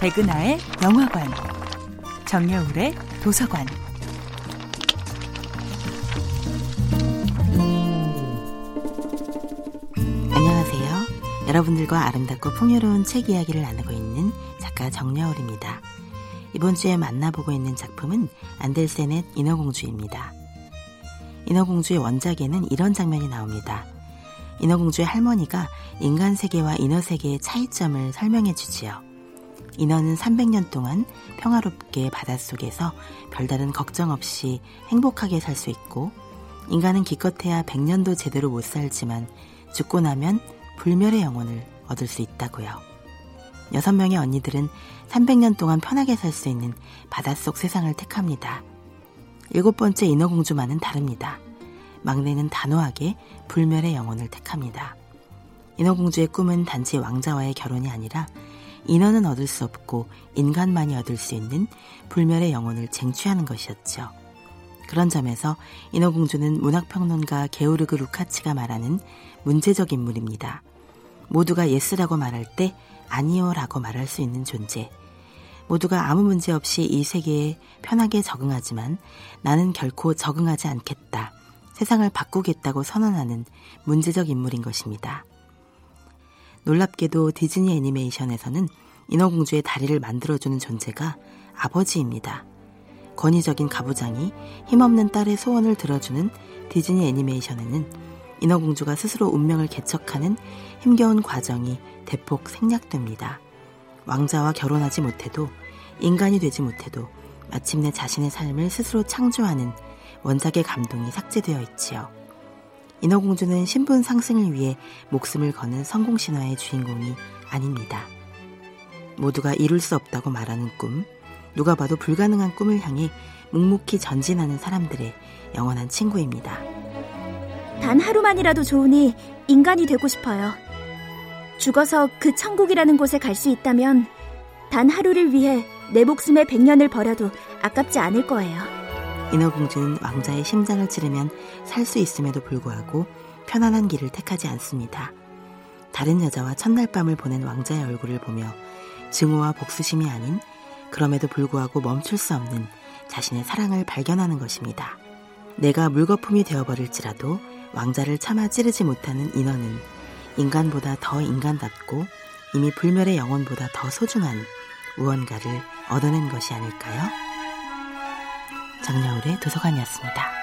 백은하의 영화관, 정여울의 도서관. 안녕하세요. 여러분들과 아름답고 풍요로운 책 이야기를 나누고 있는 작가 정여울입니다. 이번 주에 만나보고 있는 작품은 안델센의 인어공주입니다. 인어공주의 원작에는 이런 장면이 나옵니다. 인어공주의 할머니가 인간 세계와 인어 세계의 차이점을 설명해 주지요. 인어는 300년 동안 평화롭게 바닷속에서 별다른 걱정 없이 행복하게 살 수 있고 인간은 기껏해야 100년도 제대로 못 살지만 죽고 나면 불멸의 영혼을 얻을 수 있다고요. 여섯 명의 언니들은 300년 동안 편하게 살 수 있는 바닷속 세상을 택합니다. 일곱 번째 인어공주만은 다릅니다. 막내는 단호하게 불멸의 영혼을 택합니다. 인어공주의 꿈은 단지 왕자와의 결혼이 아니라 인어는 얻을 수 없고 인간만이 얻을 수 있는 불멸의 영혼을 쟁취하는 것이었죠. 그런 점에서 인어공주는 문학평론가 게오르그 루카치가 말하는 문제적 인물입니다. 모두가 yes라고 말할 때 아니요라고 말할 수 있는 존재. 모두가 아무 문제 없이 이 세계에 편하게 적응하지만 나는 결코 적응하지 않겠다. 세상을 바꾸겠다고 선언하는 문제적 인물인 것입니다. 놀랍게도 디즈니 애니메이션에서는 인어공주의 다리를 만들어주는 존재가 아버지입니다. 권위적인 가부장이 힘없는 딸의 소원을 들어주는 디즈니 애니메이션에는 인어공주가 스스로 운명을 개척하는 힘겨운 과정이 대폭 생략됩니다. 왕자와 결혼하지 못해도 인간이 되지 못해도 마침내 자신의 삶을 스스로 창조하는 원작의 감동이 삭제되어 있지요. 인어공주는 신분 상승을 위해 목숨을 거는 성공 신화의 주인공이 아닙니다. 모두가 이룰 수 없다고 말하는 꿈, 누가 봐도 불가능한 꿈을 향해 묵묵히 전진하는 사람들의 영원한 친구입니다. 단 하루만이라도 좋으니 인간이 되고 싶어요. 죽어서 그 천국이라는 곳에 갈 수 있다면 단 하루를 위해 내 목숨의 백년을 버려도 아깝지 않을 거예요. 인어공주는 왕자의 심장을 찌르면 살 수 있음에도 불구하고 편안한 길을 택하지 않습니다. 다른 여자와 첫날 밤을 보낸 왕자의 얼굴을 보며 증오와 복수심이 아닌 그럼에도 불구하고 멈출 수 없는 자신의 사랑을 발견하는 것입니다. 내가 물거품이 되어버릴지라도 왕자를 참아 찌르지 못하는 인어는 인간보다 더 인간답고 이미 불멸의 영혼보다 더 소중한 무언가를 얻어낸 것이 아닐까요? 정여울의 도서관이었습니다.